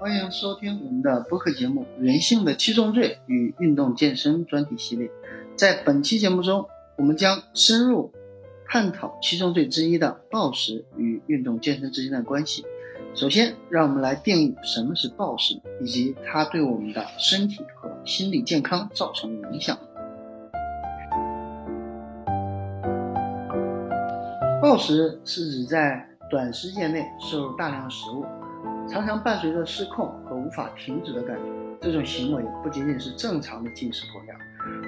欢迎收听我们的播客节目《人性的七宗罪与运动健身》专题系列。在本期节目中，我们将深入探讨七宗罪之一的暴食与运动健身之间的关系。首先，让我们来定义什么是暴食，以及它对我们的身体和心理健康造成的影响。暴食是指在短时间内摄入大量食物，常常伴随着失控和无法停止的感觉。这种行为不仅仅是正常的进食过量，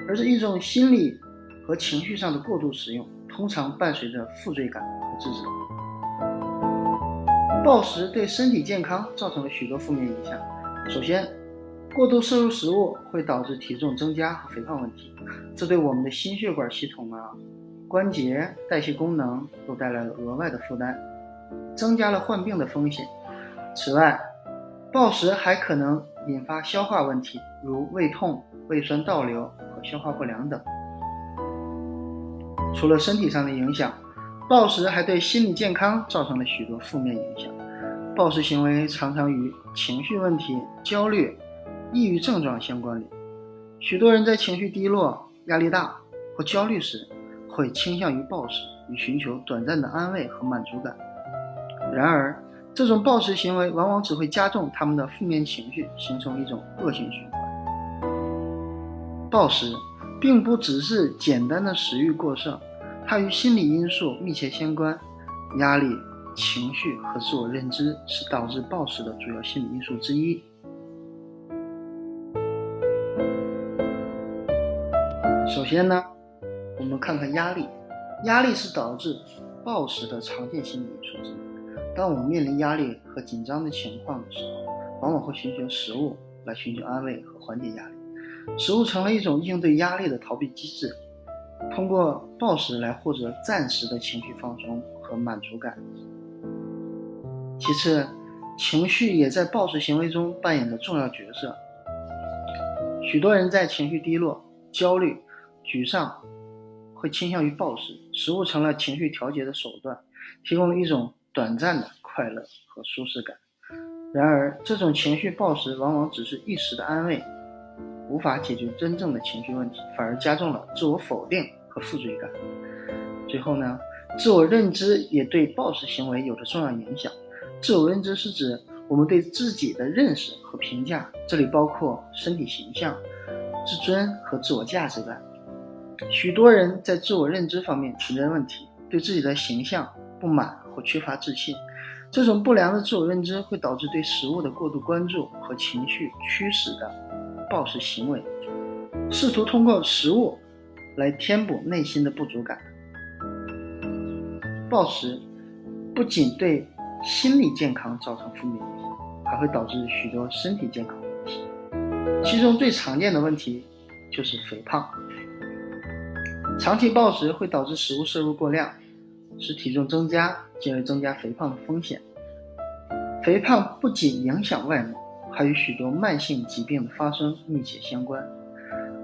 而是一种心理和情绪上的过度使用，通常伴随着负罪感和自责。暴食对身体健康造成了许多负面影响。首先，过度摄入食物会导致体重增加和肥胖问题，这对我们的心血管系统啊。关节、代谢功能都带来了额外的负担，增加了患病的风险。此外，暴食还可能引发消化问题，如胃痛、胃酸倒流和消化不良等。除了身体上的影响，暴食还对心理健康造成了许多负面影响。暴食行为常常与情绪问题、焦虑、抑郁症状相关联。许多人在情绪低落、压力大或焦虑时，会倾向于暴食，以寻求短暂的安慰和满足感。然而，这种暴食行为往往只会加重他们的负面情绪，形成一种恶性循环。暴食并不只是简单的食欲过剩，它与心理因素密切相关。压力、情绪和自我认知是导致暴食的主要心理因素之一。首先呢。我们看看压力，压力是导致暴食的常见心理因素之一。当我们面临压力和紧张的情况的时候，往往会寻求食物来寻求安慰和缓解压力。食物成了一种应对压力的逃避机制，通过暴食来获得暂时的情绪放松和满足感。其次，情绪也在暴食行为中扮演着重要角色。许多人在情绪低落、焦虑、沮丧。会倾向于暴食，食物成了情绪调节的手段，提供了一种短暂的快乐和舒适感。然而，这种情绪暴食往往只是一时的安慰，无法解决真正的情绪问题，反而加重了自我否定和负罪感。最后呢，自我认知也对暴食行为有着重要影响。自我认知是指我们对自己的认识和评价，这里包括身体形象、自尊和自我价值感。许多人在自我认知方面存在问题，对自己的形象不满缺乏自信。这种不良的自我认知会导致对食物的过度关注和情绪驱使的暴食行为，试图通过食物来填补内心的不足感。暴食不仅对心理健康造成负面影响，还会导致许多身体健康问题。其中最常见的问题就是肥胖。长期暴食会导致食物摄入过量，使体重增加，进而增加肥胖的风险。肥胖不仅影响外貌，还与许多慢性疾病的发生密切相关。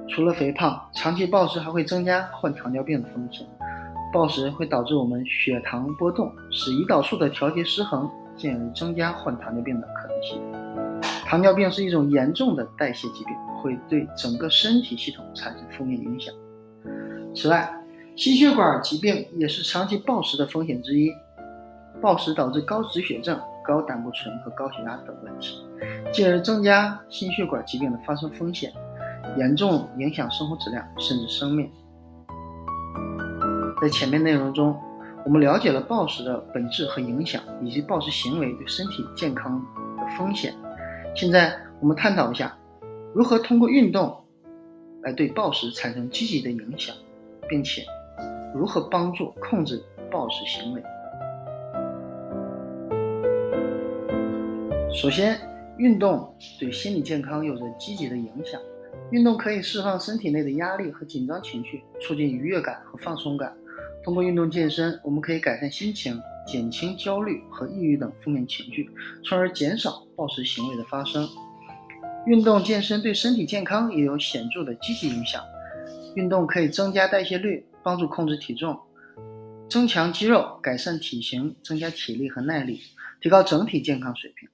除了肥胖，长期暴食还会增加患糖尿病的风险。暴食会导致我们血糖波动，使胰岛素的调节失衡，进而增加患糖尿病的可能性。糖尿病是一种严重的代谢疾病，会对整个身体系统产生负面影响。此外，心血管疾病也是长期暴食的风险之一。暴食导致高脂血症、高胆固醇和高血压等问题，进而增加心血管疾病的发生风险，严重影响生活质量甚至生命。在前面内容中，我们了解了暴食的本质和影响，以及暴食行为对身体健康的风险。现在，我们探讨一下如何通过运动来对暴食产生积极的影响。并且，如何帮助控制暴食行为？首先，运动对心理健康有着积极的影响。运动可以释放身体内的压力和紧张情绪，促进愉悦感和放松感。通过运动健身，我们可以改善心情，减轻焦虑和抑郁等负面情绪，从而减少暴食行为的发生。运动健身对身体健康也有显著的积极影响。运动可以增加代谢率，帮助控制体重，增强肌肉，改善体型，增加体力和耐力，提高整体健康水平。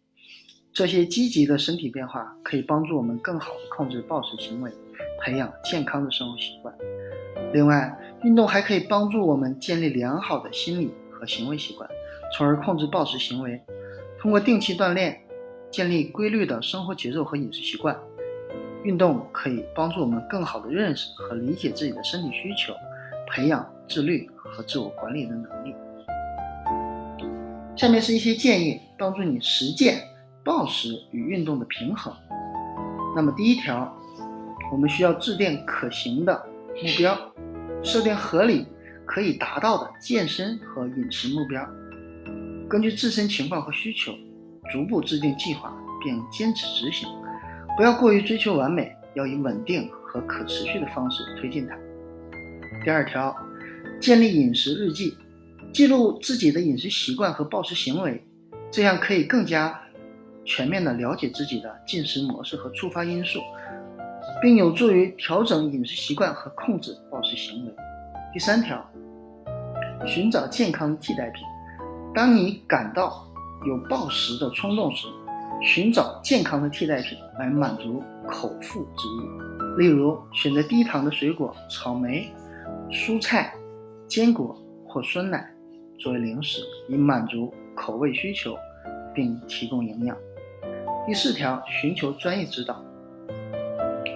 这些积极的身体变化可以帮助我们更好的控制暴食行为，培养健康的生活习惯。另外，运动还可以帮助我们建立良好的心理和行为习惯，从而控制暴食行为。通过定期锻炼，建立规律的生活节奏和饮食习惯，运动可以帮助我们更好的认识和理解自己的身体需求，培养自律和自我管理的能力。下面是一些建议，帮助你实践暴食与运动的平衡。那么第一条，我们需要制定可行的目标，设定合理可以达到的健身和饮食目标。根据自身情况和需求，逐步制定计划并坚持执行，不要过于追求完美，要以稳定和可持续的方式推进它。第二条，建立饮食日记，记录自己的饮食习惯和暴食行为，这样可以更加全面地了解自己的进食模式和触发因素，并有助于调整饮食习惯和控制暴食行为。第三条，寻找健康替代品。当你感到有暴食的冲动时，寻找健康的替代品来满足口腹之欲，例如选择低糖的水果、草莓、蔬菜、坚果或酸奶作为零食，以满足口味需求，并提供营养。第四条，寻求专业指导。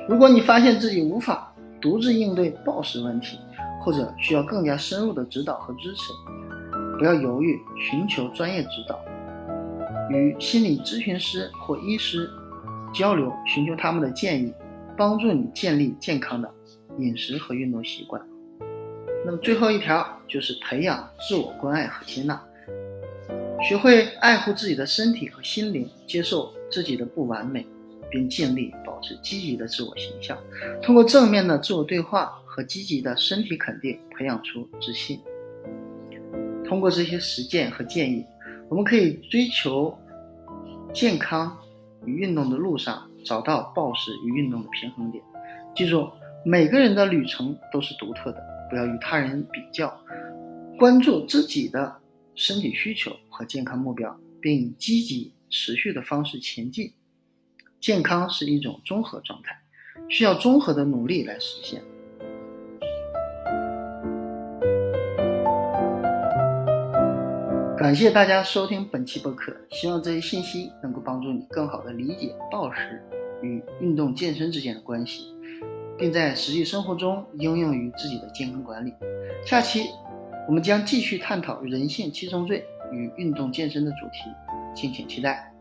如果你发现自己无法独自应对暴食问题，或者需要更加深入的指导和支持。不要犹豫，寻求专业指导，与心理咨询师或医师交流，寻求他们的建议，帮助你建立健康的饮食和运动习惯。那么最后一条就是培养自我关爱和接纳，学会爱护自己的身体和心灵，接受自己的不完美，并尽力保持积极的自我形象。通过正面的自我对话和积极的身体肯定，培养出自信。通过这些实践和建议，我们可以追求健康与运动的路上找到暴食与运动的平衡点。记住，每个人的旅程都是独特的，不要与他人比较，关注自己的身体需求和健康目标，并以积极持续的方式前进。健康是一种综合状态，需要综合的努力来实现。感谢大家收听本期播客，希望这些信息能够帮助你更好地理解暴食与运动健身之间的关系，并在实际生活中应用于自己的健康管理。下期我们将继续探讨人性七宗罪与运动健身的主题，敬请期待。